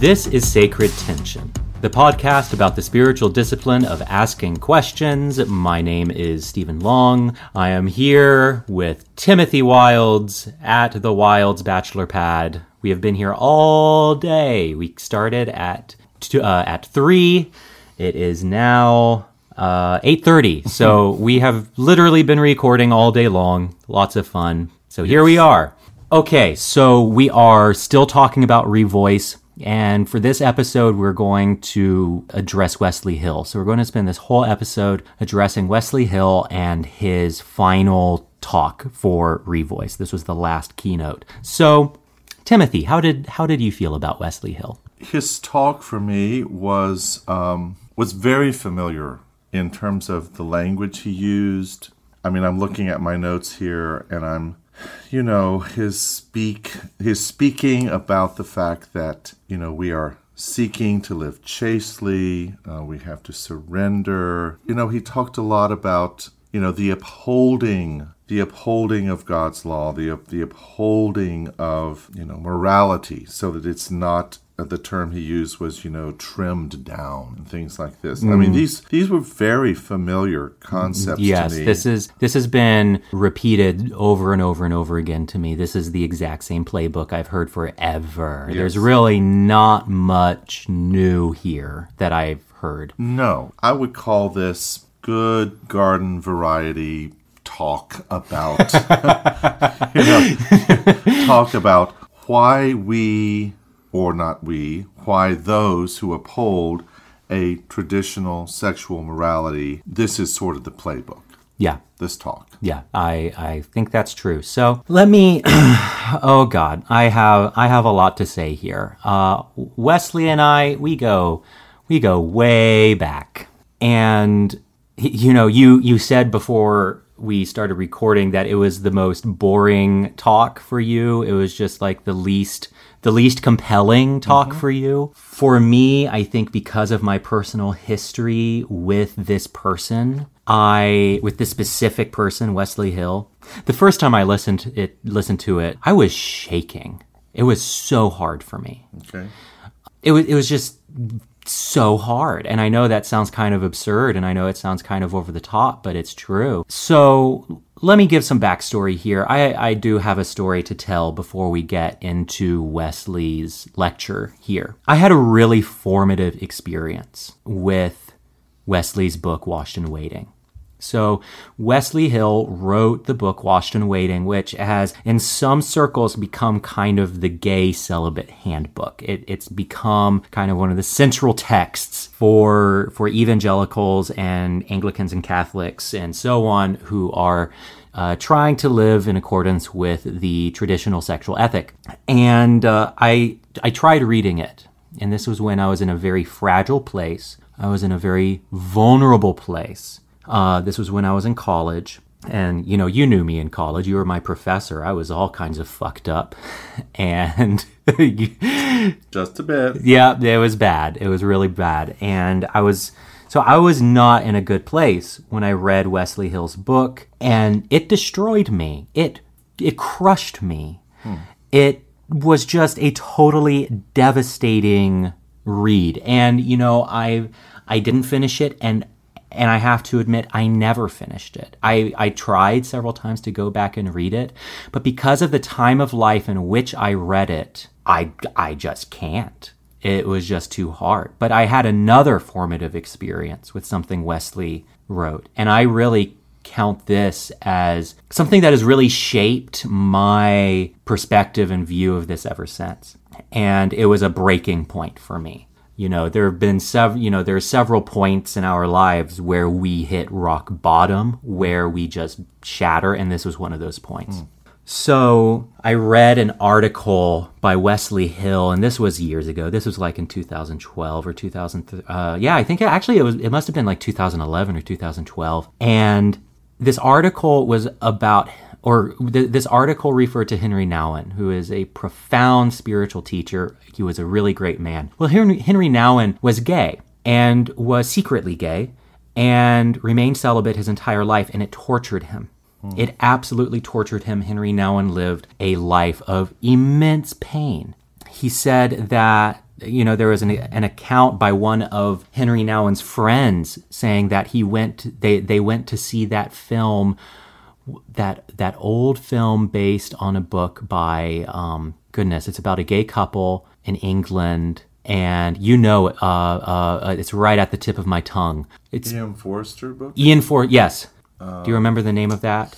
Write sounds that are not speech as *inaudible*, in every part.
This is Sacred Tension, the podcast about the spiritual discipline of asking questions. My name is Stephen Long. I am here with Timothy Wilds at the Wilds Bachelor Pad. We have been here all day. We started at two, uh, at three. It is now uh, 8.30 *laughs* so we have literally been recording all day long lots of fun so here we are okay so we are still talking about revoice and for this episode we're going to address wesley hill. So we're going to spend this whole episode addressing wesley hill and his final talk for revoice. This was the last keynote. So timothy how did how did you feel about wesley hill? His talk for me was um, was very familiar in terms of the language he used. I mean, I'm looking at my notes here, and I'm, you know, his speak his speaking about the fact that you know we are seeking to live chastely, uh, we have to surrender. You know, he talked a lot about you know the upholding the upholding of God's law, the the upholding of you know morality, so that it's not the term he used was you know trimmed down and things like this. Mm. I mean these these were very familiar concepts. To me. Yes, this is this has been repeated over and over and over again to me. This is the exact same playbook I've heard forever. Yes. There's really not much new here that I've heard. No, I would call this good garden variety talk about *laughs* you know, talk about why we or not we, why those who uphold a traditional sexual morality, this is sort of the playbook. Yeah. This talk. Yeah, I, I think that's true. So let me *clears throat* oh God, I have I have a lot to say here. Uh, Wesley and I, we go we go way back. And you know, you you said before we started recording that it was the most boring talk for you. It was just like the least the least compelling talk mm-hmm. for you. For me, I think because of my personal history with this person, I with this specific person, Wesley Hill, the first time I listened it listened to it, I was shaking. It was so hard for me. Okay. It was it was just so hard. And I know that sounds kind of absurd and I know it sounds kind of over the top, but it's true. So let me give some backstory here. I, I do have a story to tell before we get into Wesley's lecture here. I had a really formative experience with Wesley's book, Washed and Waiting. So Wesley Hill wrote the book Washed and Waiting, which has in some circles become kind of the gay celibate handbook. It, it's become kind of one of the central texts for for evangelicals and Anglicans and Catholics and so on who are uh, trying to live in accordance with the traditional sexual ethic. And uh, I I tried reading it, and this was when I was in a very fragile place. I was in a very vulnerable place uh, this was when I was in college. And, you know, you knew me in college. You were my professor. I was all kinds of fucked up. *laughs* And *laughs* just a bit. Yeah, it was bad. It was really bad. And I was, so I was not in a good place when I read Wesley Hill's book. And it destroyed me. It, it crushed me. Hmm. It was just a totally devastating read. And, you know, I, I didn't finish it. And and I have to admit, I never finished it. I, I tried several times to go back and read it, but because of the time of life in which I read it, I, I just can't. It was just too hard. But I had another formative experience with something Wesley wrote, and I really count this as something that has really shaped my perspective and view of this ever since. And it was a breaking point for me. You know, there have been several, you know, there are several points in our lives where we hit rock bottom, where we just shatter, and this was one of those points. Mm. So I read an article by Wesley Hill, and this was years ago. This was like in 2012 or 2000. Uh, yeah, I think it, actually it was. It must have been like 2011 or 2012. And this article was about or th- this article referred to Henri Nouwen, who is a profound spiritual teacher. He was a really great man. Well, Henri, Henri Nouwen was gay and was secretly gay and remained celibate his entire life, and it tortured him. Hmm. It absolutely tortured him. Henri Nouwen lived a life of immense pain. He said that you know, there was an, an account by one of Henri Nouwen's friends saying that he went, they, they went to see that film, that, that old film based on a book by, um, goodness, it's about a gay couple in England. And you know, uh, uh, it's right at the tip of my tongue. It's Ian Forster book? Ian For. Yes. Do you remember the name of that?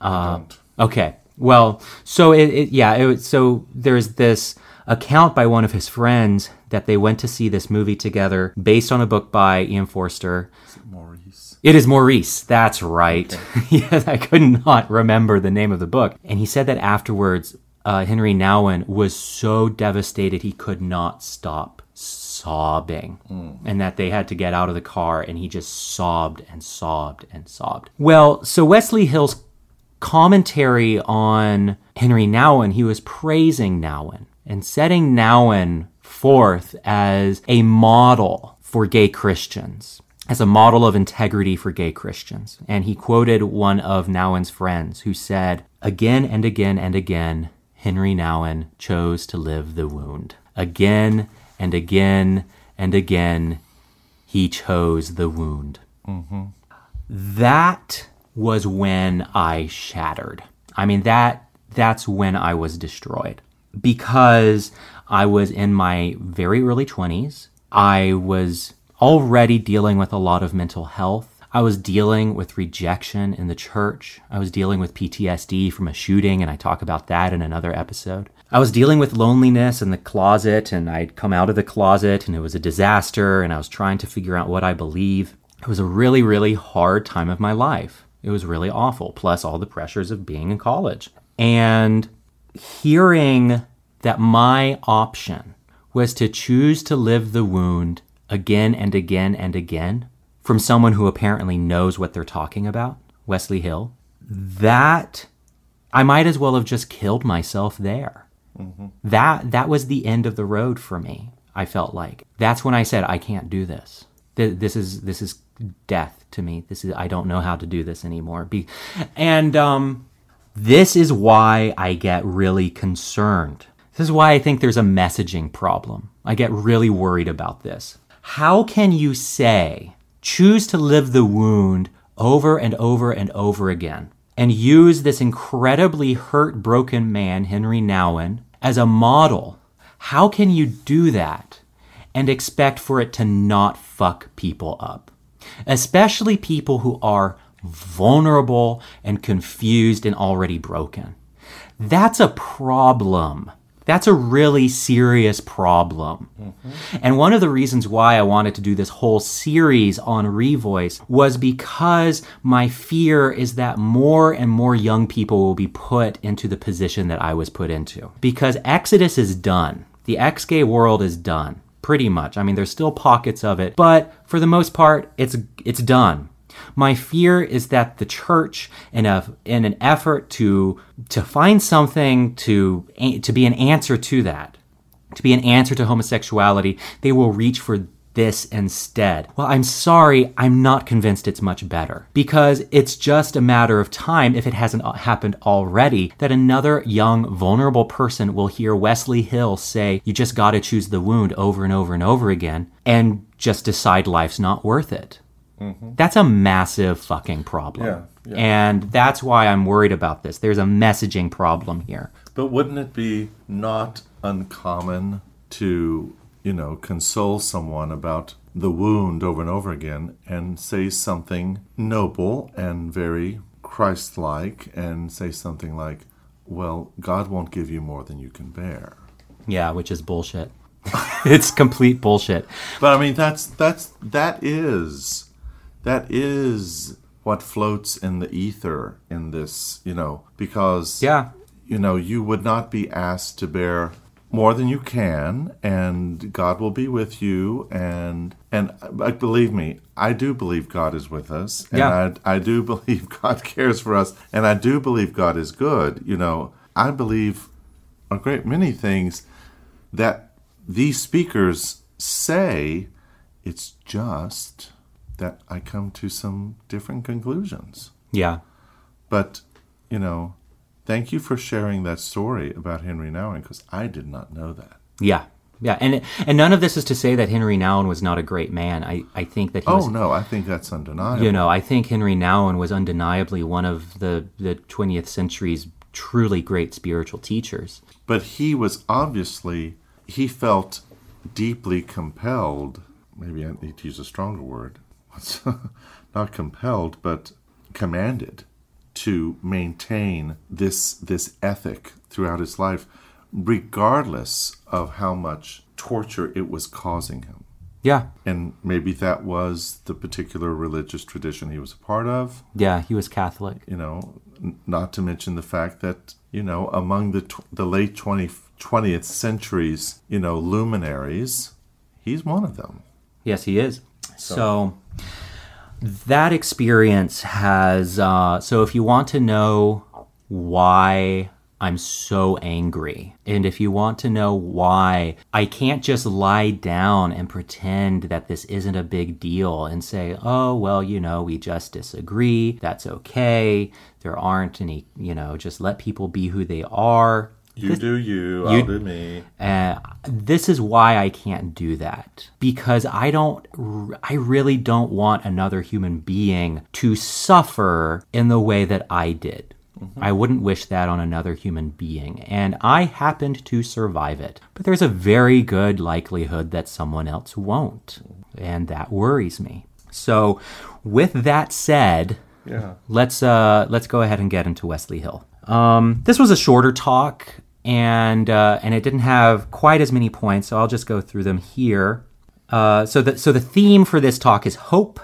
Uh, Okay. Well, so it, it yeah, it, so there's this account by one of his friends that they went to see this movie together based on a book by Ian Forster. It is Maurice. That's right. *laughs* yes, I could not remember the name of the book. And he said that afterwards, uh, Henri Nouwen was so devastated he could not stop sobbing. And that they had to get out of the car and he just sobbed and sobbed and sobbed. Well, so Wesley Hill's commentary on Henri Nouwen, he was praising Nouwen and setting Nouwen forth as a model for gay Christians, as a model of integrity for gay Christians. And he quoted one of Nouwen's friends who said, Again and again and again, Henri Nouwen chose to live the wound. Again and again and again, he chose the wound. Mm-hmm. That was when I shattered. I mean that that's when I was destroyed because I was in my very early 20s. I was already dealing with a lot of mental health. I was dealing with rejection in the church. I was dealing with PTSD from a shooting, and I talk about that in another episode. I was dealing with loneliness in the closet, and I'd come out of the closet, and it was a disaster, and I was trying to figure out what I believe. It was a really, really hard time of my life. It was really awful, plus all the pressures of being in college. And hearing that my option was to choose to live the wound again and again and again from someone who apparently knows what they're talking about, Wesley Hill, that I might as well have just killed myself there. That that was the end of the road for me. I felt like that's when I said I can't do this. Th- This is this is death to me. This is I don't know how to do this anymore. Be, and um, this is why I get really concerned. This is why I think there's a messaging problem. I get really worried about this. How can you say, choose to live the wound over and over and over again, and use this incredibly hurt, broken man, Henri Nouwen, as a model? How can you do that and expect for it to not fuck people up? Especially people who are vulnerable and confused and already broken. That's a problem. That's a really serious problem. Mm-hmm. And one of the reasons why I wanted to do this whole series on Revoice was because my fear is that more and more young people will be put into the position that I was put into. Because Exodus is done. The ex gay world is done. Pretty much. I mean, there's still pockets of it, but for the most part, it's, it's done. My fear is that the church, in a in an effort to to find something to to be an answer to that, to be an answer to homosexuality, they will reach for this instead. Well, I'm sorry, I'm not convinced it's much better because it's just a matter of time if it hasn't uh, happened already that another young vulnerable person will hear Wesley Hill say, "You just got to choose the wound over and over and over again," and just decide life's not worth it. Mm-hmm. That's a massive fucking problem. Yeah, yeah. And that's why I'm worried about this. There's a messaging problem here. But wouldn't it be not uncommon to, you know, console someone about the wound over and over again and say something noble and very Christ like and say something like, well, God won't give you more than you can bear. Yeah, which is bullshit. *laughs* it's complete bullshit. But I mean that's that's that is that is what floats in the ether in this, you know, because Yeah. you know, you would not be asked to bear more than you can and God will be with you and and uh, believe me, I do believe God is with us and Yeah. I I do *laughs* believe God cares for us and I do believe God is good, you know. I believe a great many things that these speakers say it's just that I come to some different conclusions. Yeah. But, you know, thank you for sharing that story about Henri Nouwen because I did not know that. Yeah. Yeah, and and none of this is to say that Henri Nouwen was not a great man. I, I think that he Oh was no, I think that's undeniable. you know, I think Henri Nouwen was undeniably one of the the 20th century's truly great spiritual teachers. But he was obviously he felt deeply compelled. Maybe I need to use a stronger word. *laughs* Not compelled, but commanded to maintain this this ethic throughout his life, regardless of how much torture it was causing him. Yeah. And maybe that was the particular religious tradition he was a part of. Yeah, he was Catholic. You know, n- not to mention the fact that you know among the tw- the late 20, 20th century's you know luminaries, he's one of them. Yes, he is. So, that experience has. Uh, so, if you want to know why I'm so angry, and if you want to know why I can't just lie down and pretend that this isn't a big deal and say, oh, well, you know, we just disagree. That's okay. There aren't any, you know, just let people be who they are. You do you, I'll do me. Uh, this is why I can't do that because I don't, I really don't want another human being to suffer in the way that I did. I wouldn't wish that on another human being, and I happened to survive it. But there's a very good likelihood that someone else won't, and that worries me. So, with that said, Yeah. let's uh, let's go ahead and get into Wesley Hill. Um, this was a shorter talk, and uh, and it didn't have quite as many points, so I'll just go through them here. Uh, so the so the theme for this talk is hope,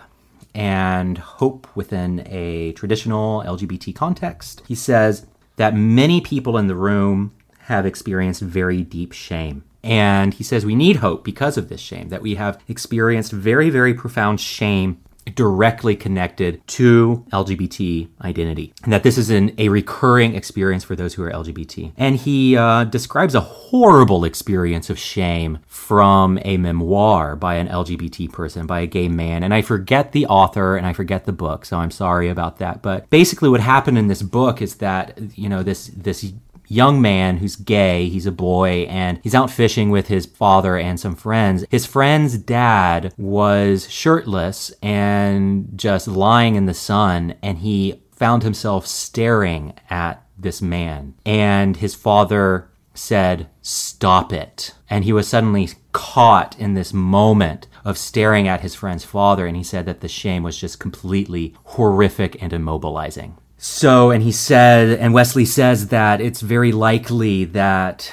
and hope within a traditional LGBT context. He says that many people in the room have experienced very deep shame. And he says we need hope because of this shame, that we have experienced very, very profound shame directly connected to LGBT identity, and that this is an, a recurring experience for those who are LGBT. And he uh, describes a horrible experience of shame from a memoir by an LGBT person, by a gay man. And I forget the author and I forget the book, so I'm sorry about that. But basically, what happened in this book is that you know this this young man who's gay. He's a boy and he's out fishing with his father and some friends. His friend's dad was shirtless and just lying in the sun and he found himself staring at this man. And his father said, Stop it. And he was suddenly caught in this moment of staring at his friend's father. And he said that the shame was just completely horrific and immobilizing. So, and he said, and Wesley says that it's very likely that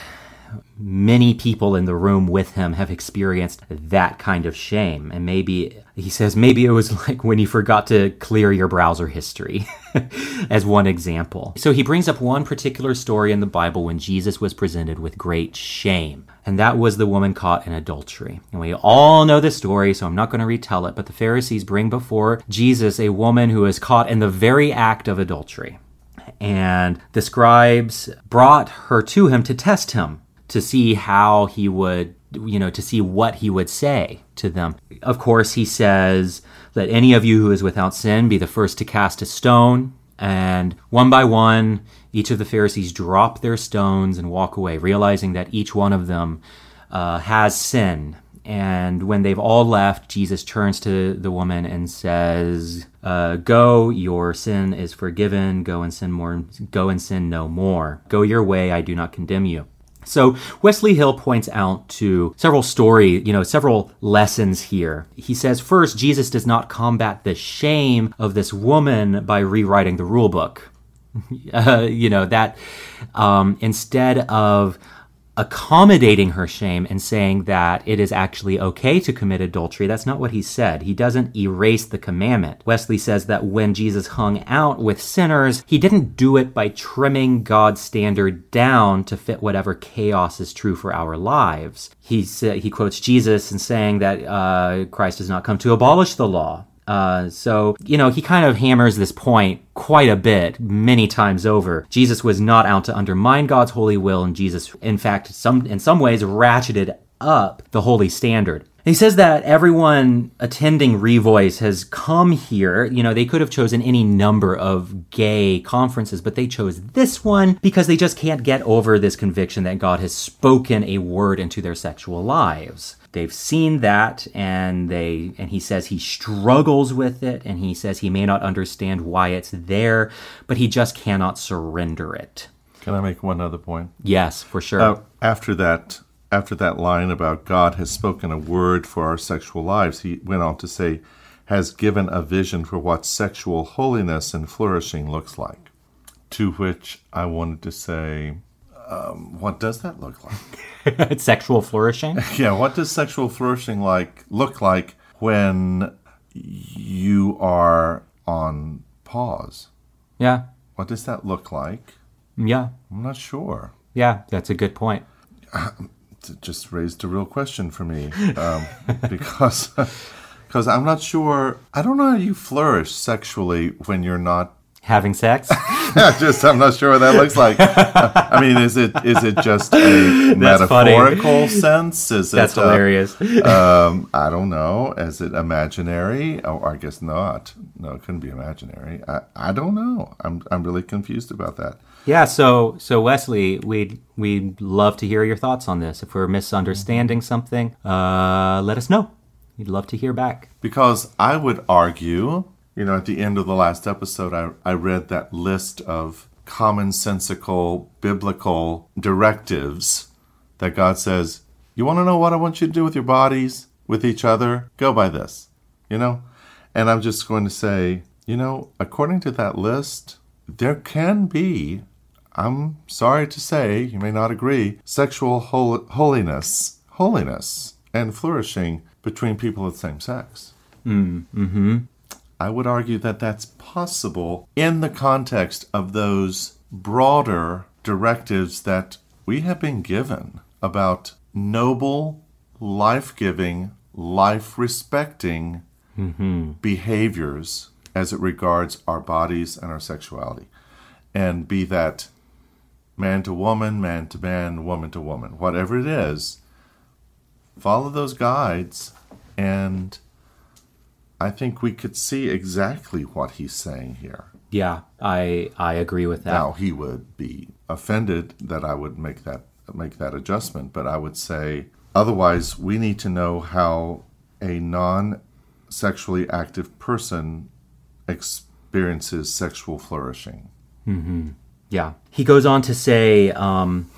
many people in the room with him have experienced that kind of shame. And maybe, he says, maybe it was *laughs* like when you forgot to clear your browser history, *laughs* as one example. So he brings up one particular story in the Bible when Jesus was presented with great shame. And that was the woman caught in adultery. And we all know the story, so I'm not going to retell it. But the Pharisees bring before Jesus a woman who is caught in the very act of adultery. And the scribes brought her to him to test him, to see how he would, you know, to see what he would say to them. Of course, he says, Let any of you who is without sin be the first to cast a stone. And one by one, each of the Pharisees drop their stones and walk away, realizing that each one of them uh, has sin. And when they've all left, Jesus turns to the woman and says, uh, "Go, your sin is forgiven. Go and sin more. Go and sin no more. Go your way. I do not condemn you." So Wesley Hill points out to several story, you know, several lessons here. He says first, Jesus does not combat the shame of this woman by rewriting the rule book. *laughs* Uh, you know that um, instead of accommodating her shame and saying that it is actually okay to commit adultery. That's not what he said. He doesn't erase the commandment. Wesley says that when Jesus hung out with sinners, he didn't do it by trimming God's standard down to fit whatever chaos is true for our lives. He, he quotes Jesus and saying that uh, Christ does not come to abolish the law. Uh, so, you know, he kind of hammers this point quite a bit, many times over. Jesus was not out to undermine God's holy will, and Jesus, in fact, some in some ways ratcheted up the holy standard. He says that everyone attending Revoice has come here. You know, they could have chosen any number of gay conferences, but they chose this one because they just can't get over this conviction that God has spoken a word into their sexual lives. They've seen that and they and he says he struggles with it and he says he may not understand why it's there, but he just cannot surrender it. Can I make one other point? Yes, for sure. Uh, after that, after that line about God has spoken a word for our sexual lives, he went on to say, has given a vision for what sexual holiness and flourishing looks like. To which I wanted to say, um, what does that look like? *laughs* Sexual flourishing? *laughs* yeah, what does sexual flourishing like look like when you are on pause? Yeah. What does that look like? Yeah. I'm not sure. Yeah, that's a good point. *laughs* It just raised a real question for me um, because because I'm not sure. I don't know how you flourish sexually when you're not. Having sex? *laughs* *laughs* just I'm not sure what that looks like. I mean, is it is it just a That's funny. metaphorical sense? Is That's it uh, hilarious. *laughs* um, I don't know. Is it imaginary? Oh, I guess not. No, it couldn't be imaginary. I, I don't know. I'm I'm really confused about that. Yeah, so so Wesley, we'd we'd love to hear your thoughts on this. If we're misunderstanding something, uh, let us know. We'd love to hear back. Because I would argue, you know, at the end of the last episode, I, I read that list of commonsensical biblical directives that God says, You want to know what I want you to do with your bodies, with each other? Go by this, you know? And I'm just going to say, you know, according to that list, there can be, I'm sorry to say, you may not agree, sexual hol- holiness, holiness, and flourishing between people of the same sex. Hmm, mm-hmm. I would argue that that's possible in the context of those broader directives that we have been given about noble, life giving, life respecting behaviors as it regards our bodies and our sexuality. And be that man to woman, man to man, woman to woman, whatever it is, follow those guides and I think we could see exactly what he's saying here. Yeah, I I agree with that. Now he would be offended that I would make that make that adjustment, but I would say otherwise we need to know how a non-sexually active person experiences sexual flourishing. Yeah. He goes on to say, um,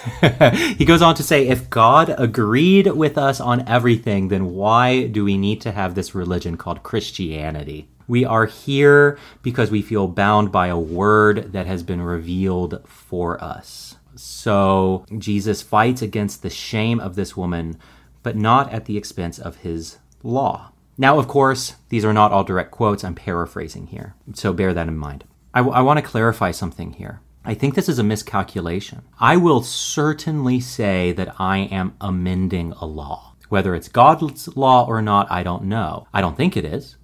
*laughs* he goes on to say, if God agreed with us on everything, then why do we need to have this religion called Christianity? We are here because we feel bound by a word that has been revealed for us. So Jesus fights against the shame of this woman, but not at the expense of his law. Now, of course, these are not all direct quotes. I'm paraphrasing here. So bear that in mind. I, want to clarify something here. I think this is a miscalculation. I will certainly say that I am amending a law. Whether it's God's law or not, I don't know. I don't think it is.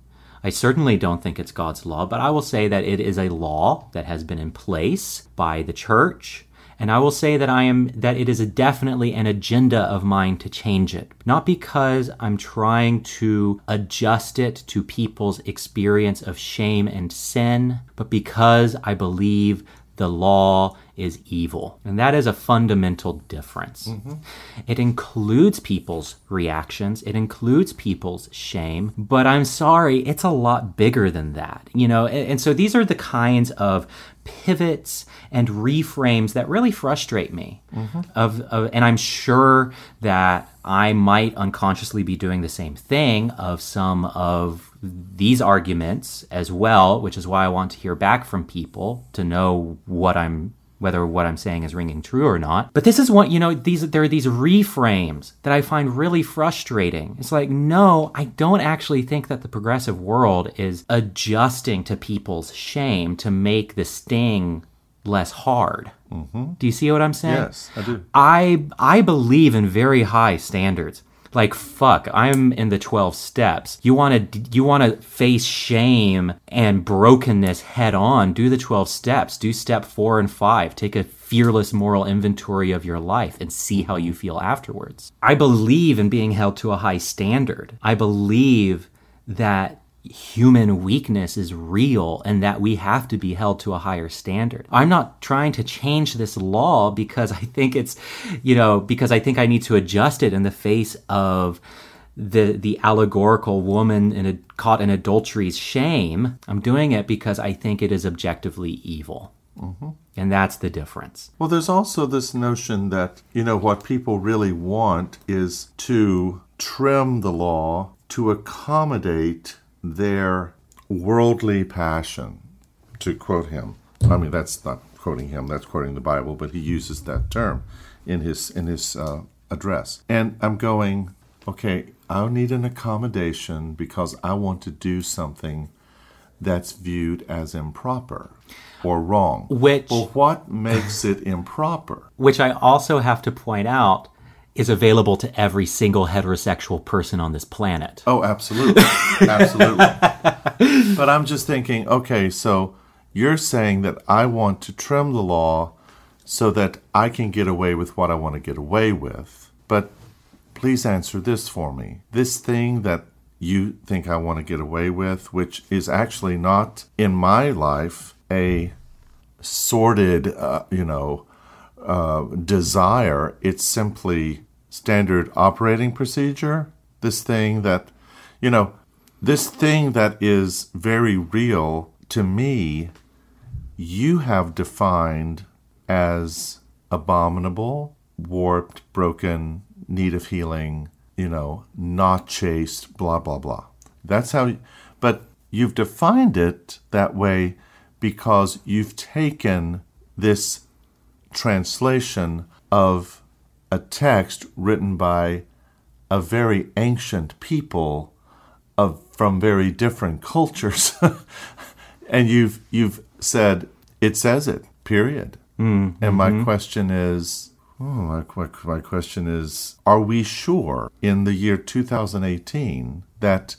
I certainly don't think it's God's law, but I will say that it is a law that has been in place by the church. And I will say that I am that it is definitely an agenda of mine to change it. Not because I'm trying to adjust it to people's experience of shame and sin, but because I believe the law is evil. And that is a fundamental difference. Mm-hmm. It includes people's reactions, it includes people's shame, but I'm sorry, it's a lot bigger than that. You know, and, and so these are the kinds of pivots and reframes that really frustrate me. Mm-hmm. Of, of and I'm sure that I might unconsciously be doing the same thing of some of these arguments as well, which is why I want to hear back from people to know what I'm whether what I'm saying is ringing true or not. But this is what, you know, these there are these reframes that I find really frustrating. It's like, no, I don't actually think that the progressive world is adjusting to people's shame to make the sting less hard. Mm-hmm. Do you see what I'm saying? Yes, I do. I I believe in very high standards. Like fuck, I'm in the 12 steps. You want to you want to face shame and brokenness head on. Do the 12 steps. Do step 4 and 5. Take a fearless moral inventory of your life and see how you feel afterwards. I believe in being held to a high standard. I believe that human weakness is real and that we have to be held to a higher standard. I'm not trying to change this law because I think it's, you know, because I think I need to adjust it in the face of the the allegorical woman in a, caught in adultery's shame. I'm doing it because I think it is objectively evil. Mm-hmm. And that's the difference. Well, there's also this notion that, you know, what people really want is to trim the law to accommodate their worldly passion, to quote him. I mean, that's not quoting him, that's quoting the Bible, but he uses that term in his, in his uh, address. And I'm going, okay, I'll need an accommodation because I want to do something that's viewed as improper or wrong. Which- well, what makes it improper? Which I also have to point out is available to every single heterosexual person on this planet. Oh, absolutely, absolutely. *laughs* but I'm just thinking, okay, so you're saying that I want to trim the law so that I can get away with what I want to get away with. But please answer this for me. This thing that you think I want to get away with, which is actually not in my life a sordid, uh, you know, uh, desire. It's simply standard operating procedure. This thing that, you know, this thing that is very real to me, you have defined as abominable, warped, broken, need of healing, you know, not chaste, blah, blah, blah. That's how, but you've defined it that way because you've taken this translation of a text written by a very ancient people of from very different cultures. *laughs* And you've you've said it says it period. Mm-hmm. And my mm-hmm. question is oh, my, my, my question is are we sure in the year 2018 that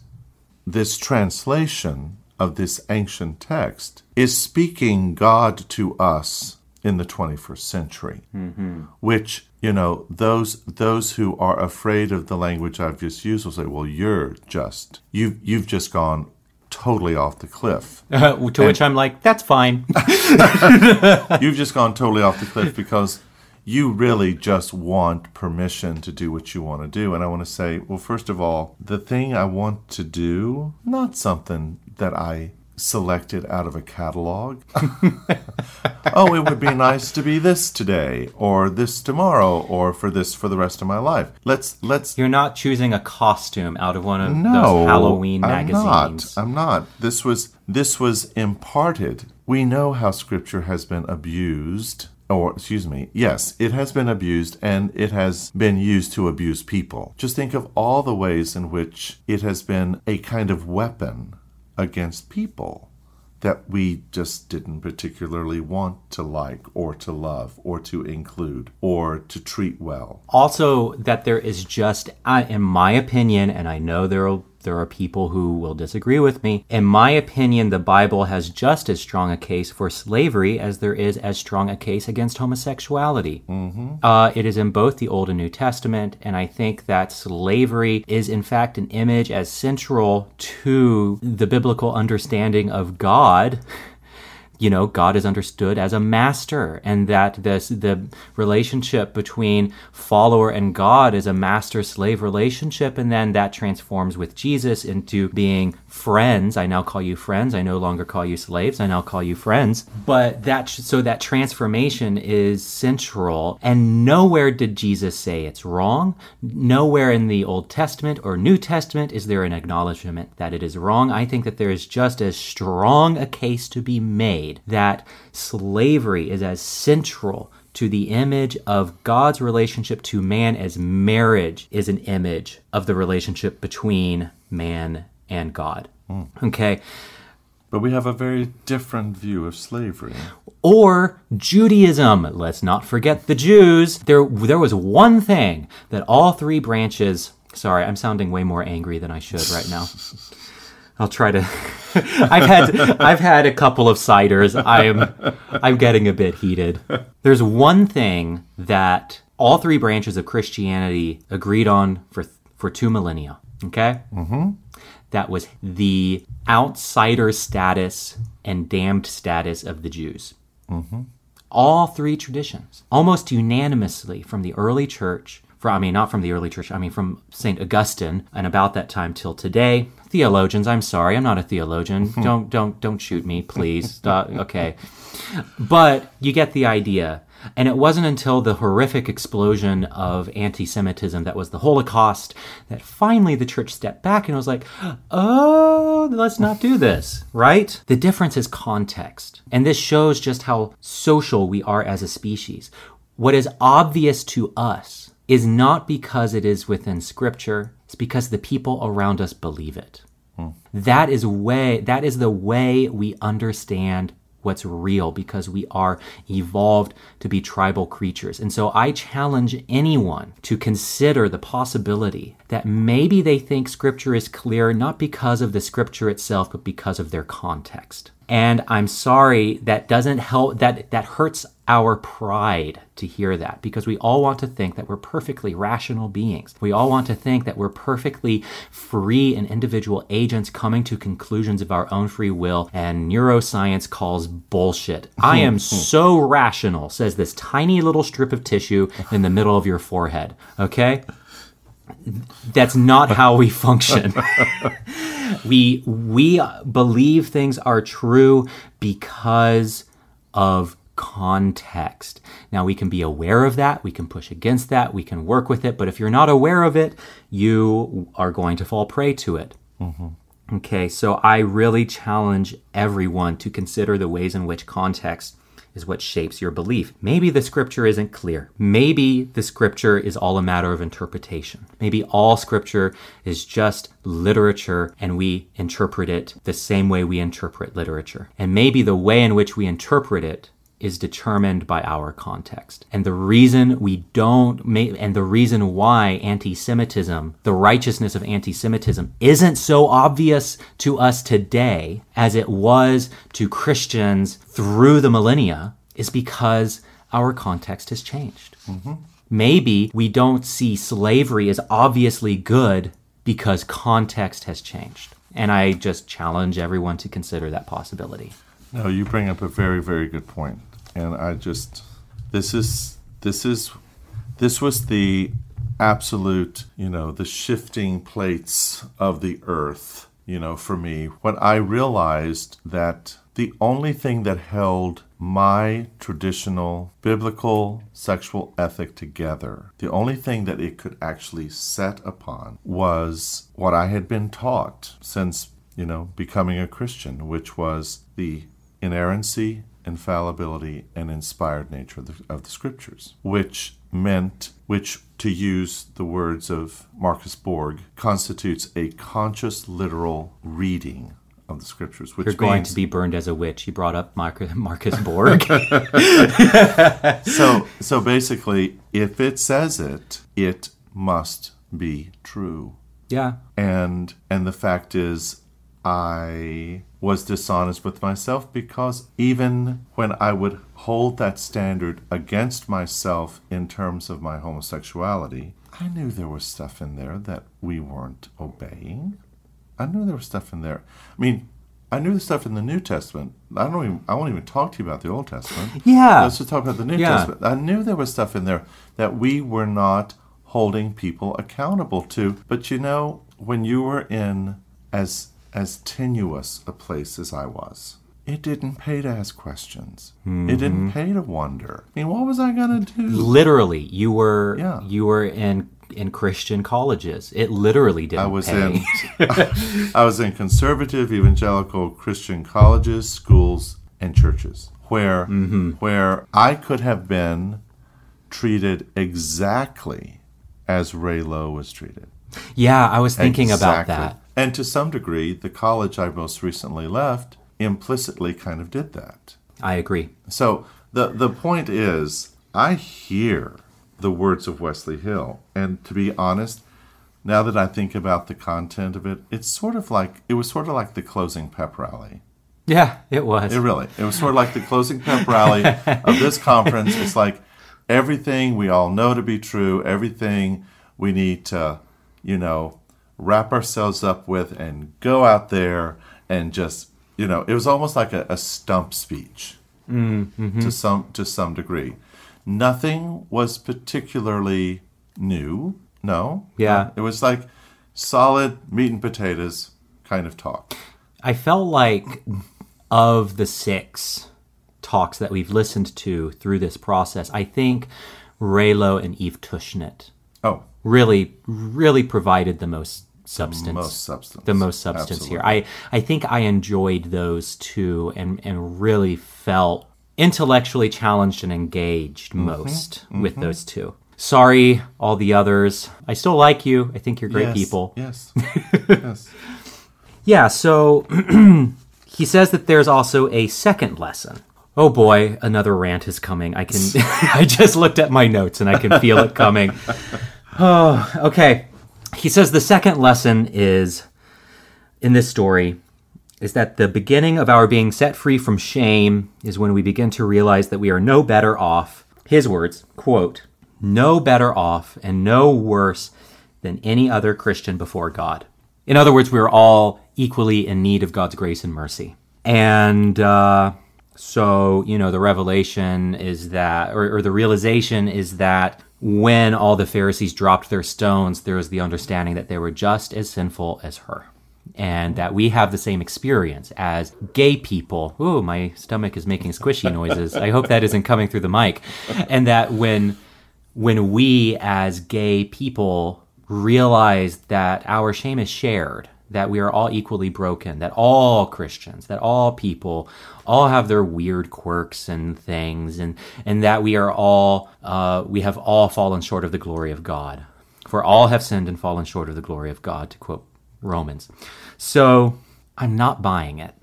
this translation of this ancient text is speaking God to us in the 21st century, mm-hmm. which you know those those who are afraid of the language I've just used will say, "Well, you're just you you've just gone totally off the cliff. *laughs* to which I'm like, that's fine. *laughs* you've just gone totally off the cliff because." You really just want permission to do what you want to do. And I want to say, well, first of all, the thing I want to do, not something that I selected out of a catalog. *laughs* oh, it would be nice to be this today or this tomorrow or for this for the rest of my life. Let's let's You're not choosing a costume out of one of no those Halloween I'm magazines. not. I'm not. This was this was imparted. We know how scripture has been abused or excuse me, yes, it has been abused and it has been used to abuse people. Just think of all the ways in which it has been a kind of weapon against people that we just didn't particularly want to like or to love or to include or to treat well. also that there is just in my opinion and i know there are there are people who will disagree with me. In my opinion the bible has just as strong a case for slavery as there is as strong a case against homosexuality. Uh, it is in both the old and new testament and i think that slavery is in fact an image as central to the biblical understanding of god *laughs* you know god is understood as a master and that this the relationship between follower and god is a master slave relationship and then that transforms with jesus into being friends. I now call you friends. I no longer call you slaves. I now call you friends. But that so that transformation is central and nowhere did jesus say it's wrong. Nowhere in the old testament or new testament is there an acknowledgement that it is wrong. I think that there is just as strong a case to be made that slavery is as central to the image of God's relationship to man as marriage is an image of the relationship between man and God. Hmm. Okay. But we have a very different view of slavery. Or Judaism. Let's not forget the Jews. There, there was one thing that all three branches. Sorry, I'm sounding way more angry than I should right now. *laughs* I'll try to. *laughs* I've had I've had a couple of ciders. I'm I'm getting a bit heated. There's one thing that all three branches of Christianity agreed on for for two millennia. Okay. Mm-hmm. That was the outsider status and damned status of the Jews. Mm-hmm. All three traditions, almost unanimously from the early church, from I mean not from the early church, I mean from Saint Augustine and about that time till today. Theologians, I'm sorry, I'm not a theologian. Hmm. don't don't don't shoot me, please. *laughs* Okay, but you get the idea. And it wasn't until the horrific explosion of anti Semitism that was the Holocaust that finally the church stepped back and was like, oh, let's not do this, right? The difference is context. And this shows just how social we are as a species. What is obvious to us is not because it is within scripture, it's because the people around us believe it. Hmm. That is way that is the way we understand what's real because we are evolved to be tribal creatures. And so I challenge anyone to consider the possibility that maybe they think scripture is clear not because of the scripture itself, but because of their context. And I'm sorry that doesn't help that that hurts our pride to hear that because we all want to think that we're perfectly rational beings. We all want to think that we're perfectly free and individual agents coming to conclusions of our own free will and neuroscience calls bullshit. I am *laughs* so rational, says this tiny little strip of tissue in the middle of your forehead. Okay? That's not how we function. *laughs* we we believe things are true because of context. Now we can be aware of that, we can push against that, we can work with it, but if you're not aware of it, you are going to fall prey to it. Mm-hmm. Okay, so I really challenge everyone to consider the ways in which context is what shapes your belief. Maybe the scripture isn't clear. Maybe the scripture is all a matter of interpretation. Maybe all scripture is just literature and we interpret it the same way we interpret literature. And maybe the way in which we interpret it is determined by our context. And the reason we don't make, and the reason why anti Semitism, the righteousness of anti Semitism, isn't so obvious to us today as it was to Christians through the millennia is because our context has changed. Mm-hmm. Maybe we don't see slavery as obviously good because context has changed. And I just challenge everyone to consider that possibility. No, you bring up a very, very good point, and I just this is this is this was the absolute, you know, the shifting plates of the earth, you know, for me. When I realized that the only thing that held my traditional biblical sexual ethic together, the only thing that it could actually set upon was what I had been taught since, you know, becoming a Christian, which was the inerrancy, infallibility, and inspired nature of the, of the scriptures, which meant, which, to use the words of Marcus Borg, constitutes a conscious, literal reading of the scriptures. Which You're going means- to be burned as a witch. He brought up Marcus, *laughs* Marcus Borg. *laughs* so so basically if it says it it must be true yeah. and and the fact is i was dishonest with myself because even when i would hold that standard against myself in terms of my homosexuality i knew there was stuff in there that we weren't obeying i knew there was stuff in there i mean I knew the stuff in the New Testament. I don't even. I won't even talk to you about the Old Testament. Yeah. Let's just talk about the New Yeah. Testament. I knew there was stuff in there that we were not holding people accountable to. But you know, when you were in as as tenuous a place as I was, it didn't pay to ask questions. It Mm-hmm. didn't pay to wonder. I mean, what was I gonna do? Literally, you were Yeah. you were in in Christian colleges. It literally didn't I was pay. in *laughs* I was in conservative evangelical Christian colleges, schools, and churches where Mm-hmm. where I could have been treated exactly as Ray Lowe was treated. yeah, I was thinking about that. And to some degree, the college I most recently left implicitly kind of did that. I agree. So the the point is, I hear the words of Wesley Hill, and to be honest, now that I think about the content of it, it's sort of like it was sort of like the closing pep rally. Yeah, it was. It really, it was sort of like the closing pep rally of this *laughs* conference. It's like everything we all know to be true, everything we need to, you know, wrap ourselves up with and go out there and just, you know, it was almost like a, a stump speech mm-hmm. to some to some degree. Nothing was particularly new. No. Yeah. It was like solid meat and potatoes kind of talk. I felt like of the six talks that we've listened to through this process, I think Ray Low and Eve Tushnet Oh, really, really provided the most substance. most substance. the most substance here. I, I think I enjoyed those two and, and really felt intellectually challenged and engaged mm-hmm. most mm-hmm. with those two. Sorry, all the others. I still like you. I think you're great Yes, people. Yes. *laughs* yes. Yeah, so *clears throat* he says that there's also a second lesson. Oh boy, another rant is coming. I can *laughs* I just looked at my notes and I can feel it coming. *laughs* Oh, okay. He says the second lesson is in this story is that the beginning of our being set free from shame is when we begin to realize that we are no better off. His words, quote, no better off and no worse than any other Christian before God. In other words, we're all equally in need of God's grace and mercy. And uh, so, you know, the revelation is that, or, or the realization is that when all the Pharisees dropped their stones, there was the understanding that they were just as sinful as her. And that we have the same experience as gay people. Ooh, my stomach is making squishy noises. I hope that isn't coming through the mic. And that when when we as gay people realize that our shame is shared, that we are all equally broken, that all Christians, that all people, all have their weird quirks and things, and and that we are all uh, we have all fallen short of the glory of God, for all have sinned and fallen short of the glory of God, to quote Romans. So I'm not buying it.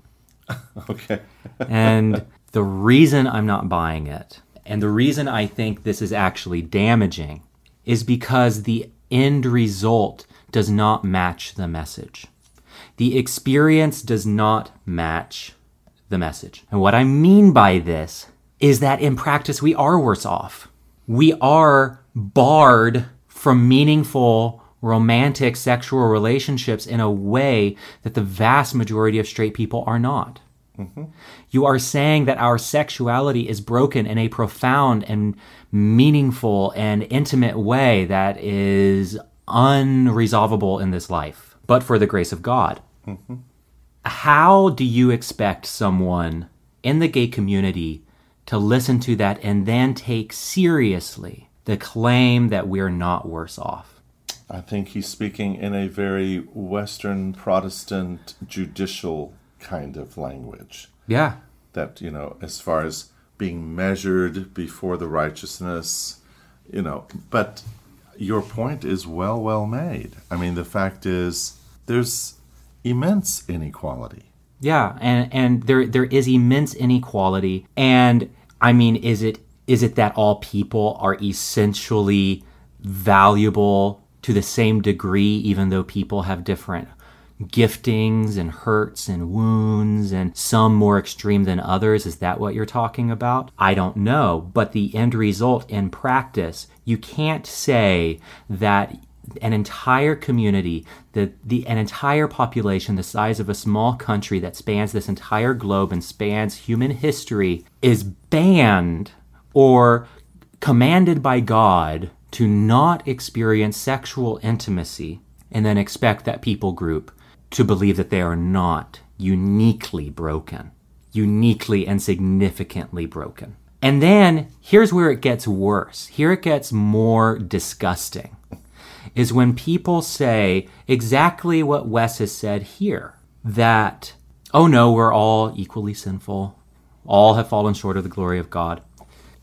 *laughs* Okay. *laughs* And the reason I'm not buying it, and the reason I think this is actually damaging, is because the end result does not match the message. The experience does not match the message. And what I mean by this is that in practice, we are worse off. We are barred from meaningful romantic sexual relationships in a way that the vast majority of straight people are not. Mm-hmm. You are saying that our sexuality is broken in a profound and meaningful and intimate way that is unresolvable in this life, but for the grace of God. Mm-hmm. How do you expect someone in the gay community to listen to that and then take seriously the claim that we're not worse off? I think he's speaking in a very Western Protestant judicial kind of language. Yeah. That, you know, as far as being measured before the righteousness, you know, but your point is well, well made. I mean, the fact is, there's immense inequality. Yeah, and and there there is immense inequality, and I mean, is it is it that all people are essentially valuable to the same degree, even though people have different giftings and hurts and wounds, and some more extreme than others? Is that what you're talking about? I don't know, but the end result in practice, you can't say that an entire community, the, the an entire population the size of a small country that spans this entire globe and spans human history is banned or commanded by God to not experience sexual intimacy and then expect that people group to believe that they are not uniquely broken, uniquely and significantly broken. And then here's where it gets worse. Here it gets more disgusting is when people say exactly what Wes has said here that, oh no, we're all equally sinful, all have fallen short of the glory of God.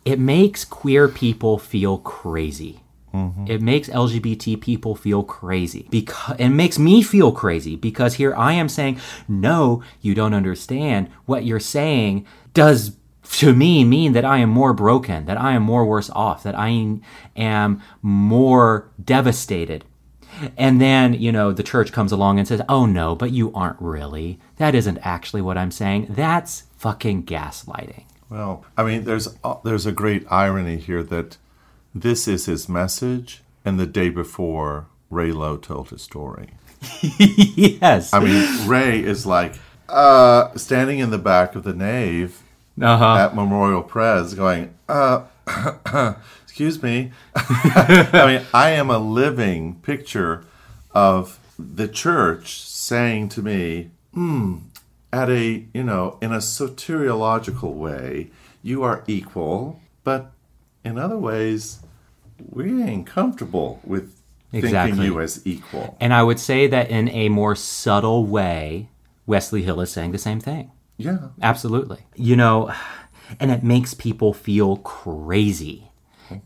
It makes queer people feel crazy. It makes LGBT people feel crazy because it makes me feel crazy because here I am saying, no, you don't understand. What you're saying does to me mean that I am more broken, that I am more worse off, that I am more devastated. and then, you know, the church comes along and says, oh no, but you aren't really. That isn't actually what I'm saying. That's fucking gaslighting. Well, I mean, there's uh, there's a great irony here that this is his message, and the day before, Ray Low told his story. *laughs* yes. I mean, Ray is like uh, standing in the back of the nave Uh-huh. at Memorial Press, going, uh, *coughs* "Excuse me." *laughs* I mean, I am a living picture of the church saying to me, "Hmm, at a you know, in a soteriological way, you are equal, but in other ways, we ain't comfortable with thinking you as equal." And I would say that in a more subtle way, Wesley Hill is saying the same thing. Yeah. Absolutely. You know, and it makes people feel crazy.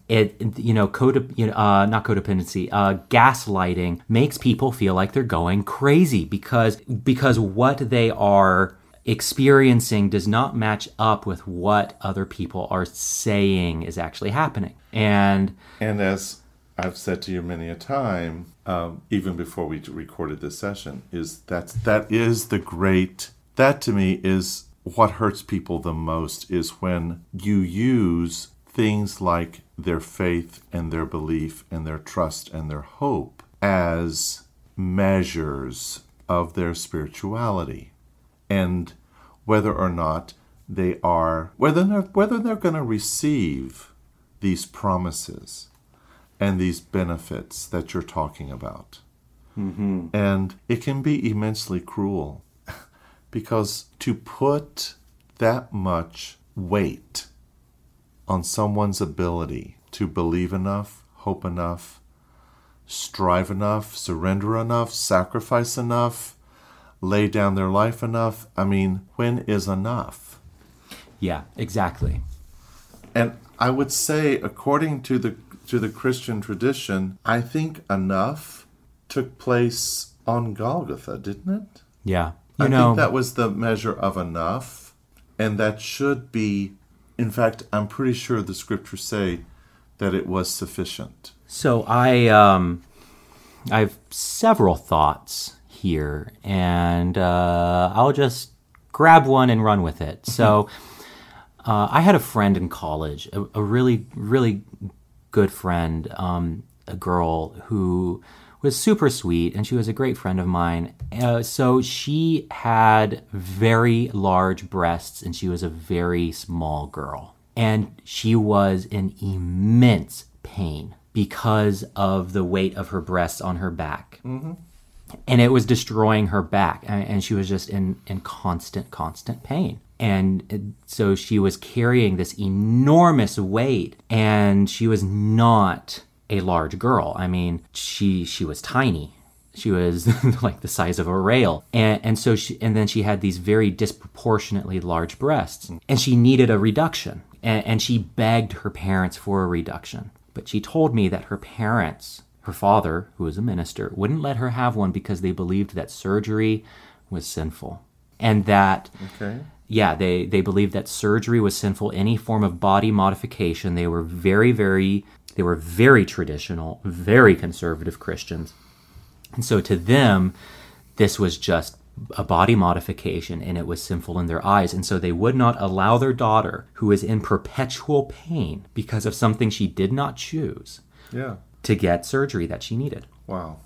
It, you know, code, you know, uh, not codependency, uh, gaslighting makes people feel like they're going crazy because because what they are experiencing does not match up with what other people are saying is actually happening. And And as I've said to you many a time, um, even before we recorded this session, is that that is the great. That to me is what hurts people the most is when you use things like their faith and their belief and their trust and their hope as measures of their spirituality and whether or not they are whether they're, whether they're going to receive these promises and these benefits that you're talking about. Mm-hmm. And it can be immensely cruel *laughs* because to put that much weight on someone's ability to believe enough, hope enough, strive enough, surrender enough, sacrifice enough, lay down their life enough. I mean, when is enough? yeah, exactly. And I would say, according to the to the Christian tradition, I think enough took place on Golgotha, didn't it? Yeah. You I know, think that was the measure of enough, and that should be. In fact, I'm pretty sure the scriptures say that it was sufficient. So I um, I have several thoughts here, and uh, I'll just grab one and run with it. So uh, I had a friend in college, a, a really really good friend, um, a girl who was super sweet, and she was a great friend of mine. Uh, so she had very large breasts, and she was a very small girl, and she was in immense pain because of the weight of her breasts on her back. And it was destroying her back. And she was just in, in constant, constant pain. And so she was carrying this enormous weight, and she was not a large girl. I mean, she she was tiny. She was *laughs* like the size of a rail. And and so she and then she had these very disproportionately large breasts. And she needed a reduction. And, and she begged her parents for a reduction. But she told me that her parents, her father, who was a minister, wouldn't let her have one because they believed that surgery was sinful. And that Okay. yeah, they, they believed that surgery was sinful, any form of body modification. They were very, very, they were very traditional, very conservative Christians. And so to them, this was just a body modification and it was sinful in their eyes. And so they would not allow their daughter, who is in perpetual pain because of something she did not choose, Yeah. To get surgery that she needed. Wow.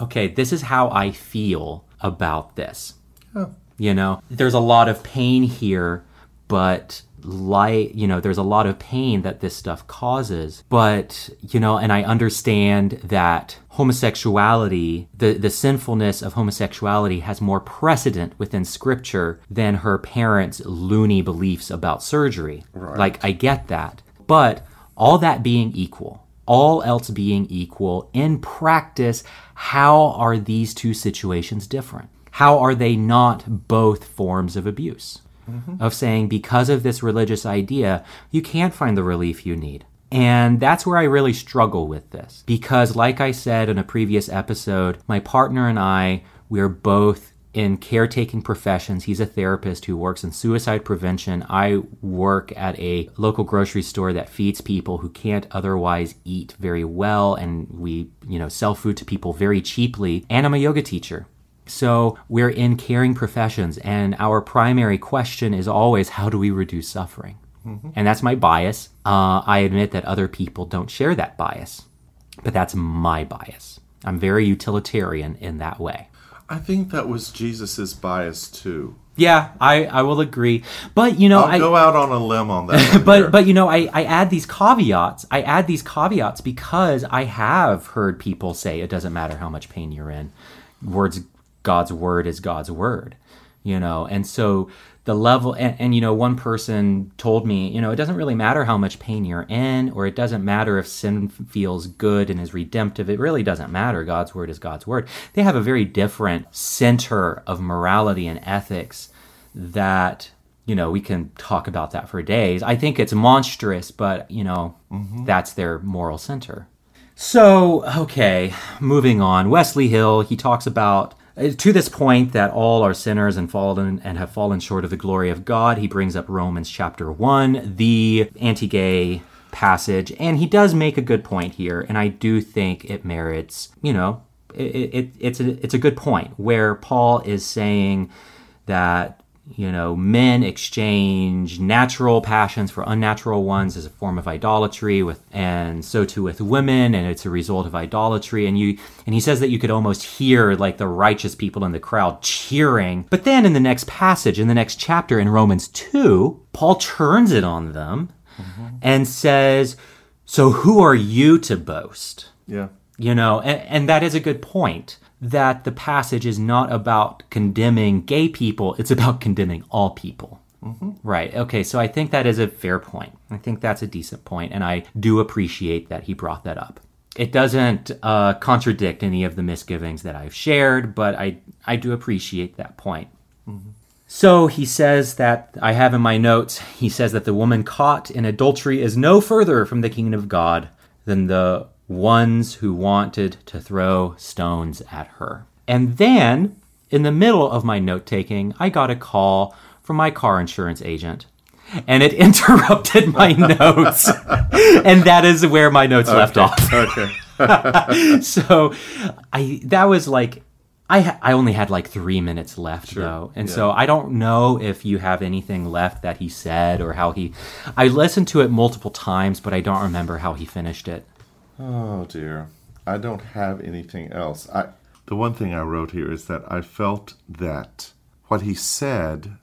Okay, this is how I feel about this. Oh. You know, there's a lot of pain here, but like you know, there's a lot of pain that this stuff causes. But, you know, and I understand that homosexuality, the, the sinfulness of homosexuality has more precedent within scripture than her parents' loony beliefs about surgery. right. Like, I get that. But all that being equal, all else being equal, in practice, how are these two situations different? How are they not both forms of abuse? Mm-hmm. Of saying, because of this religious idea, you can't find the relief you need. And that's where I really struggle with this. Because, like I said in a previous episode, my partner and I, we're both in caretaking professions. He's a therapist who works in suicide prevention. I work at a local grocery store that feeds people who can't otherwise eat very well and we, you know, sell food to people very cheaply. And I'm a yoga teacher. So we're in caring professions and our primary question is always how do we reduce suffering? And that's my bias. Uh, I admit that other people don't share that bias, but that's my bias. I'm very utilitarian in that way. I think that was Jesus's bias too. Yeah, I, I will agree. But you know, I'll I go out on a limb on that. *laughs* but here. but you know, I, I add these caveats. I add these caveats because I have heard people say it doesn't matter how much pain you're in. Words God's word is God's word. You know, and so the level and, and you know, one person told me, you know, it doesn't really matter how much pain you're in, or it doesn't matter if sin feels good and is redemptive. It really doesn't matter. God's word is God's word. They have a very different center of morality and ethics that you know we can talk about that for days i think it's monstrous but you know mm-hmm. that's their moral center so okay moving on wesley hill he talks about Uh, to this point that all are sinners and fallen and have fallen short of the glory of god he brings up romans chapter 1 the anti-gay passage and he does make a good point here and i do think it merits you know it, it, it's a it's a good point where paul is saying that you know men exchange natural passions for unnatural ones as a form of idolatry with and so too with women and it's a result of idolatry. And you and he says that you could almost hear like the righteous people in the crowd cheering. But then in the next passage in the next chapter in Romans 2 Paul turns it on them mm-hmm. and says so who are you to boast? Yeah. you know and, and that is a good point that the passage is not about condemning gay people it's about condemning all people. Right. Okay so i think that is a fair point. I think that's a decent point and i do appreciate that he brought that up. It doesn't uh, contradict any of the misgivings that i've shared but i i do appreciate that point. So he says that I have in my notes, he says that the woman caught in adultery is no further from the kingdom of God than the ones who wanted to throw stones at her. And then, in the middle of my note taking, I got a call from my car insurance agent. And it *laughs* interrupted my *laughs* notes. and that is where my notes left off Okay. *laughs* so I that was like I I only had like three minutes left though, and so I don't know if you have anything left that he said or how he. I listened to it multiple times, but I don't remember how he finished it. Oh dear. I don't have anything else. I the one thing I wrote here is that I felt that what he said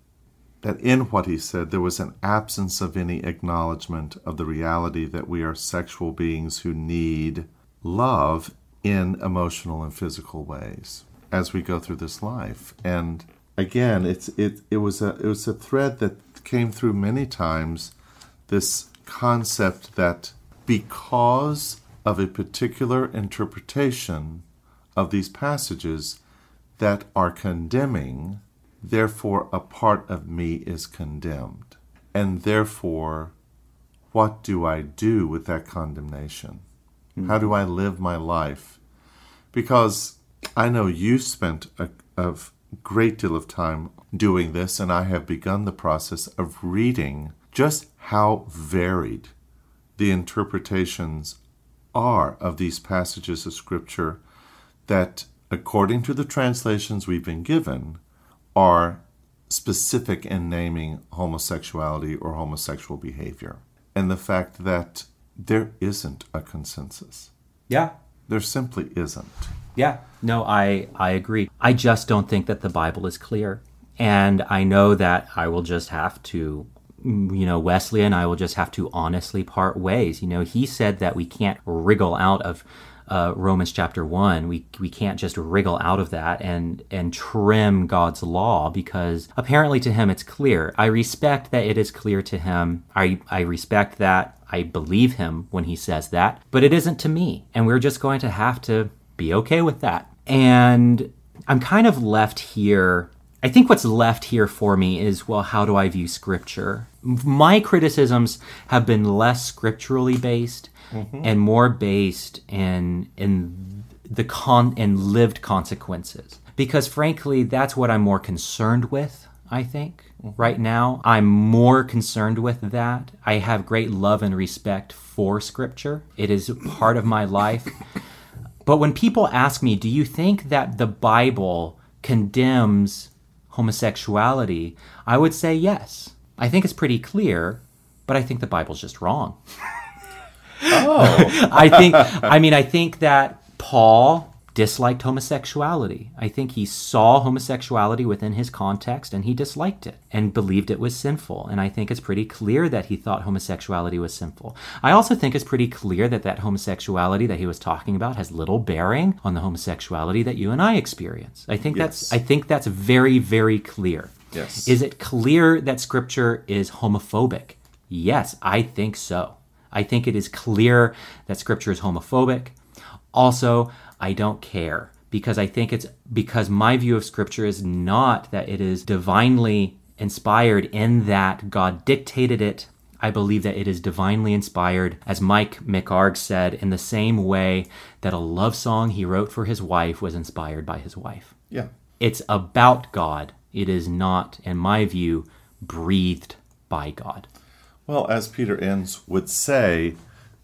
that in what he said there was an absence of any acknowledgement of the reality that we are sexual beings who need love in emotional and physical ways as we go through this life. And again, it's it it was a it was a thread that came through many times this concept that because of a particular interpretation of these passages that are condemning, therefore a part of me is condemned. And therefore, what do I do with that condemnation? Hmm. How do I live my life? Because I know you spent a, a great deal of time doing this, and I have begun the process of reading just how varied the interpretations are of these passages of Scripture that, according to the translations we've been given, are specific in naming homosexuality or homosexual behavior. And the fact that there isn't a consensus. Yeah, There simply isn't. Yeah, no, I I agree. I just don't think that the Bible is clear, and I know that I will just have to, you know, Wesley and I will just have to honestly part ways. You know, he said that we can't wriggle out of uh, Romans chapter one. We we can't just wriggle out of that and and trim God's law because apparently to him it's clear. I respect that it is clear to him. I I respect that. I believe him when he says that, but it isn't to me, and we're just going to have to be okay with that. And I'm kind of left here. I think what's left here for me is well, how do I view scripture? My criticisms have been less scripturally based mm-hmm. and more based in in the con in lived consequences because frankly, that's what I'm more concerned with, I think, mm-hmm. right now. I'm more concerned with that. I have great love and respect for Scripture, it is part of my life. *coughs* But when people ask me, do you think that the Bible condemns homosexuality? I would say yes. I think it's pretty clear, but I think the Bible's just wrong. *laughs* Oh, *laughs* I think, I mean, I think that Paul disliked homosexuality. I think he saw homosexuality within his context and he disliked it and believed it was sinful. And I think it's pretty clear that he thought homosexuality was sinful. I also think it's pretty clear that that homosexuality that he was talking about has little bearing on the homosexuality that you and I experience. I think that's I think that's very very clear. Yes. Is it clear that scripture is homophobic? Yes, I think so. I think it is clear that scripture is homophobic. Also, I don't care because I think it's because my view of scripture is not that it is divinely inspired in that God dictated it. I believe that it is divinely inspired, as Mike McHargue said, in the same way that a love song he wrote for his wife was inspired by his wife. yeah. It's about God. It is not, in my view, breathed by God. Well, as Peter Enns would say,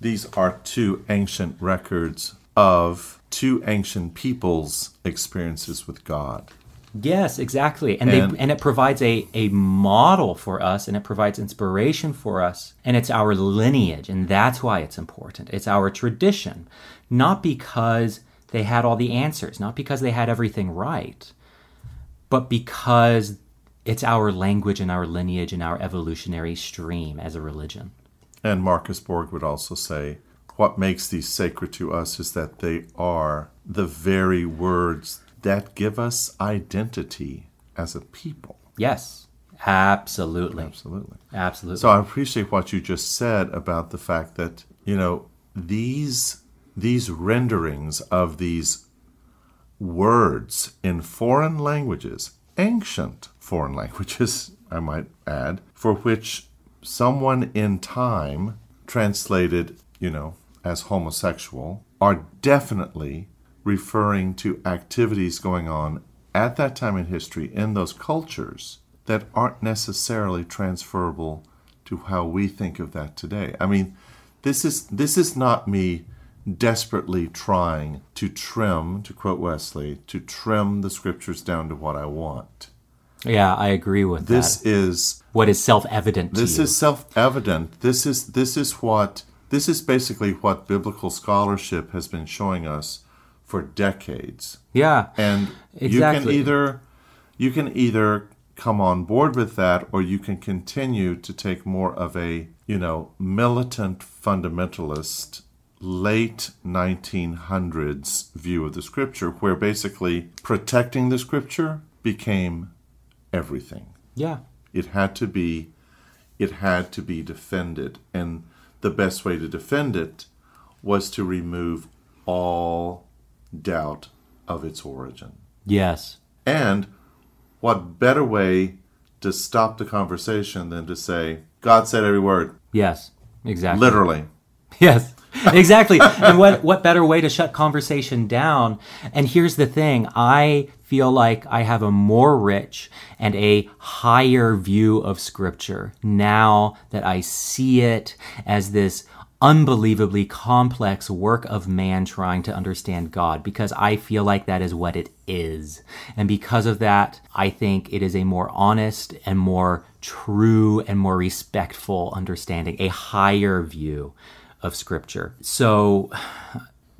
these are two ancient records of two ancient people's experiences with God. Yes, exactly. And And- they and it provides a, a model for us and it provides inspiration for us. And it's our lineage, and that's why it's important. It's our tradition. Not because they had all the answers, not because they had everything right, but because it's our language and our lineage and our evolutionary stream as a religion. And Marcus Borg would also say, what makes these sacred to us is that they are the very words that give us identity as a people. Yes, absolutely. Absolutely. Absolutely. So I appreciate what you just said about the fact that, you know, these these renderings of these words in foreign languages, ancient foreign *laughs* languages, I might add, for which someone in time translated, you know, as homosexual, are definitely referring to activities going on at that time in history in those cultures that aren't necessarily transferable to how we think of that today. I mean, this is this is not me desperately trying to trim, to quote Wesley, to trim the scriptures down to what I want. yeah, I agree with that. This is what is self-evident to this is self-evident. This is this is what this is basically what biblical scholarship has been showing us for decades. yeah. And you can either you can either come on board with that or you can continue to take more of a, you know, militant fundamentalist late 1900s view of the scripture where basically protecting the scripture became everything Yeah. it had to be it had to be defended and the best way to defend it was to remove all doubt of its origin Yes. and what better way to stop the conversation than to say god said every word Yes. Exactly. literally *laughs* Yes. Exactly. and what what better way to shut conversation down? And here's the thing, I feel like I have a more rich and a higher view of scripture now that I see it as this unbelievably complex work of man trying to understand God because I feel like that is what it is. And because of that, I think it is a more honest and more true and more respectful understanding, a higher view of scripture. So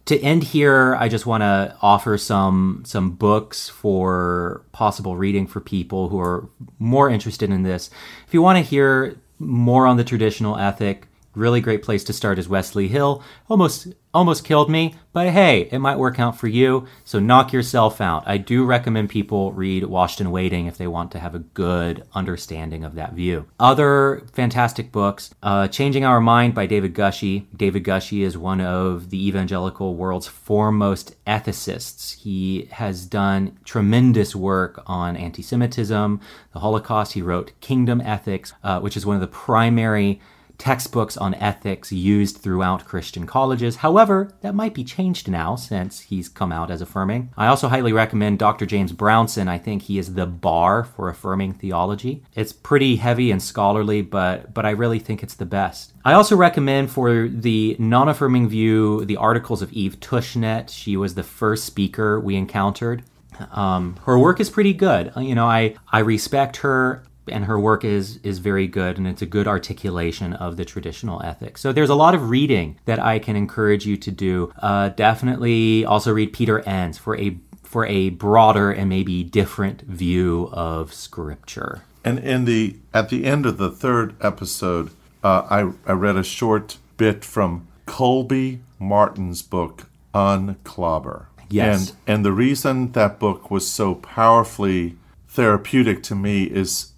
to end here, I just want to offer some some books for possible reading for people who are more interested in this. If you want to hear more on the traditional ethic, really great place to start is Wesley Hill. Almost almost killed me, but hey, it might work out for you. So knock yourself out. I do recommend people read Washed and Waiting if they want to have a good understanding of that view. Other fantastic books, uh, Changing Our Mind by David Gushee. David Gushee is one of the evangelical world's foremost ethicists. He has done tremendous work on anti-Semitism, the Holocaust. He wrote Kingdom Ethics, uh, which is one of the primary textbooks on ethics used throughout Christian colleges. However, that might be changed now since he's come out as affirming. I also highly recommend Dr. James Brownson. I think he is the bar for affirming theology. It's pretty heavy and scholarly, but but I really think it's the best. I also recommend for the non-affirming view the articles of Eve Tushnet. She was the first speaker we encountered. Um, her work is pretty good. You know, I I respect her and her work is is very good and it's a good articulation of the traditional ethics. So there's a lot of reading that i can encourage you to do. Uh, definitely also read peter enns for a for a broader and maybe different view of scripture. And in the at the end of the third episode uh, I, I read a short bit from colby martin's book unclobber yes. And and the reason that book was so powerfully therapeutic to me is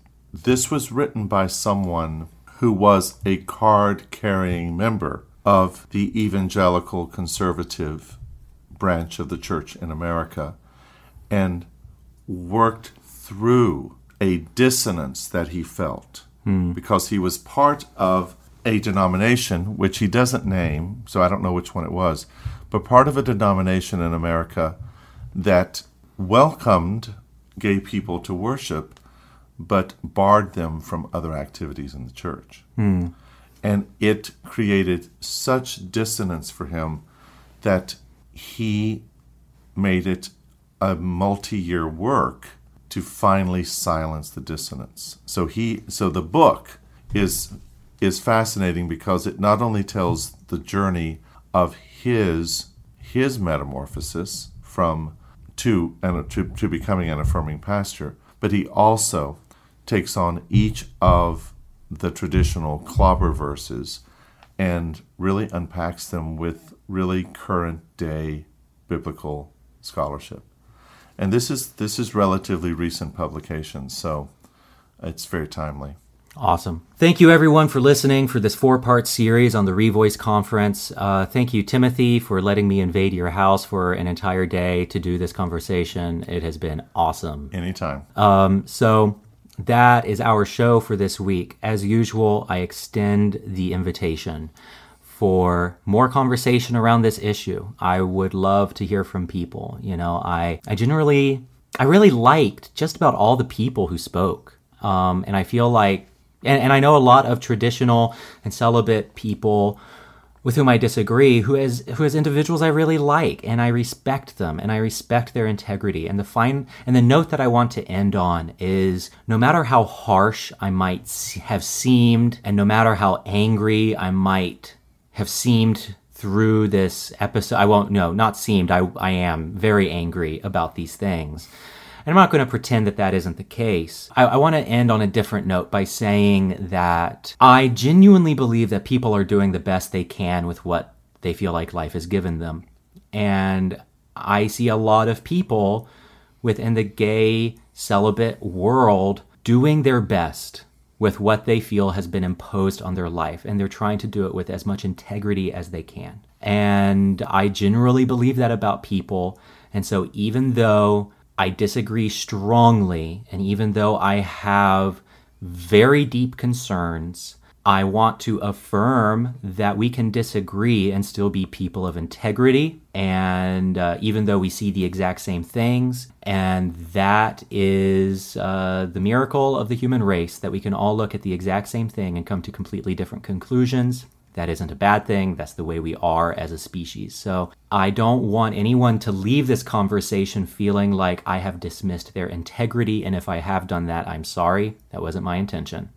this was written by someone who was a card carrying member of the evangelical conservative branch of the church in America and worked through a dissonance that he felt Hmm. because he was part of a denomination which he doesn't name, so I don't know which one it was, but part of a denomination in America that welcomed gay people to worship but barred them from other activities in the church. Hmm. And it created such dissonance for him that he made it a multi year work to finally silence the dissonance. So he so the book is is fascinating because it not only tells the journey of his his metamorphosis from to and to, to becoming an affirming pastor, but he also takes on each of the traditional clobber verses and really unpacks them with really current day biblical scholarship. And this is this is relatively recent publication, so it's very timely. Awesome. Thank you, everyone, for listening for this four part series on the Revoice Conference. Uh, thank you, Timothy, for letting me invade your house for an entire day to do this conversation. It has been awesome. Anytime. Um, so that is our show for this week. As usual, I extend the invitation for more conversation around this issue. I would love to hear from people. You know, I, I generally, I really liked just about all the people who spoke. Um, and I feel like, and, and I know a lot of traditional and celibate people with whom I disagree, who as who as individuals I really like, and I respect them, and I respect their integrity. And the fine and the note that I want to end on is: no matter how harsh I might have seemed, and no matter how angry I might have seemed through this episode, I won't. No, not seemed. I I am very angry about these things. And I'm not going to pretend that that isn't the case. I, I want to end on a different note by saying that I genuinely believe that people are doing the best they can with what they feel like life has given them. And I see a lot of people within the gay celibate world doing their best with what they feel has been imposed on their life. And they're trying to do it with as much integrity as they can. And I generally believe that about people. And so even though I disagree strongly, and even though I have very deep concerns, I want to affirm that we can disagree and still be people of integrity. And uh, even though we see the exact same things, and that is uh, the miracle of the human race that we can all look at the exact same thing and come to completely different conclusions. That isn't a bad thing. That's the way we are as a species. So I don't want anyone to leave this conversation feeling like I have dismissed their integrity. And if I have done that, I'm sorry. That wasn't my intention.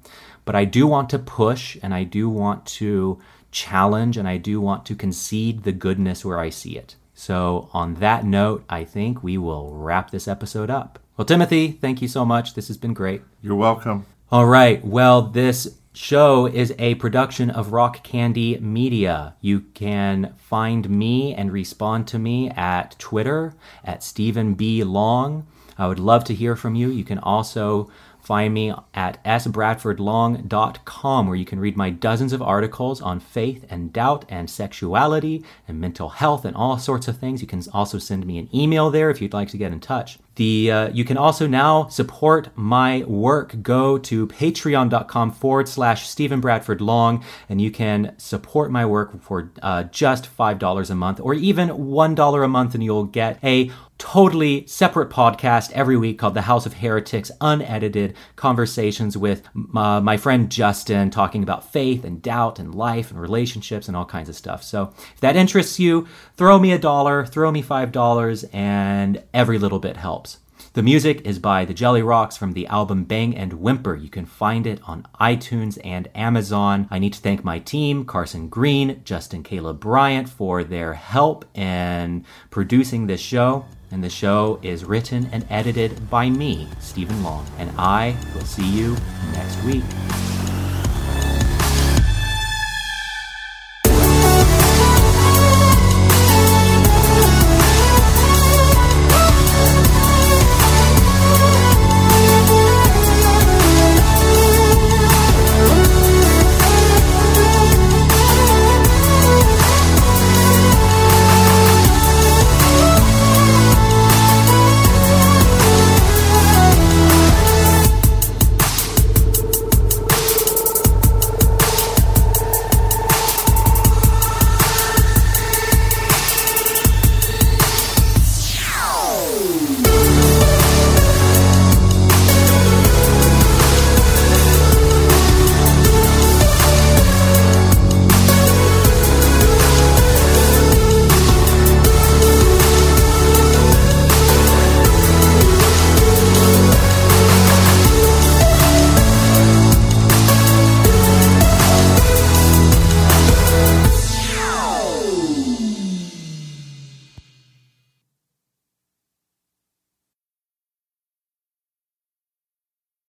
But I do want to push and I do want to challenge and I do want to concede the goodness where I see it. So, on that note, I think we will wrap this episode up. Well, Timothy, thank you so much. This has been great. You're welcome. All right. Well, this show is a production of Rock Candy Media. You can find me and respond to me at Twitter at Stephen B. Long. I would love to hear from you. You can also find me at sbradfordlong.com where you can read my dozens of articles on faith and doubt and sexuality and mental health and all sorts of things. You can also send me an email there if you'd like to get in touch. The uh, you can also now support my work. Go to patreon.com forward slash Stephen Bradford Long, and you can support my work for uh, just five dollars a month, or even one dollar a month, and you'll get a totally separate podcast every week called The House of Heretics, unedited conversations with uh, my friend Justin talking about faith and doubt and life and relationships and all kinds of stuff. So if that interests you, throw me a dollar, throw me five dollars, and every little bit helps. The music is by the Jelly Rocks from the album Bang and Whimper. You can find it on iTunes and Amazon. I need to thank my team, Carson Green, Justin Caleb Bryant, for their help in producing this show. And the show is written and edited by me, Stephen Long. And I will see you next week.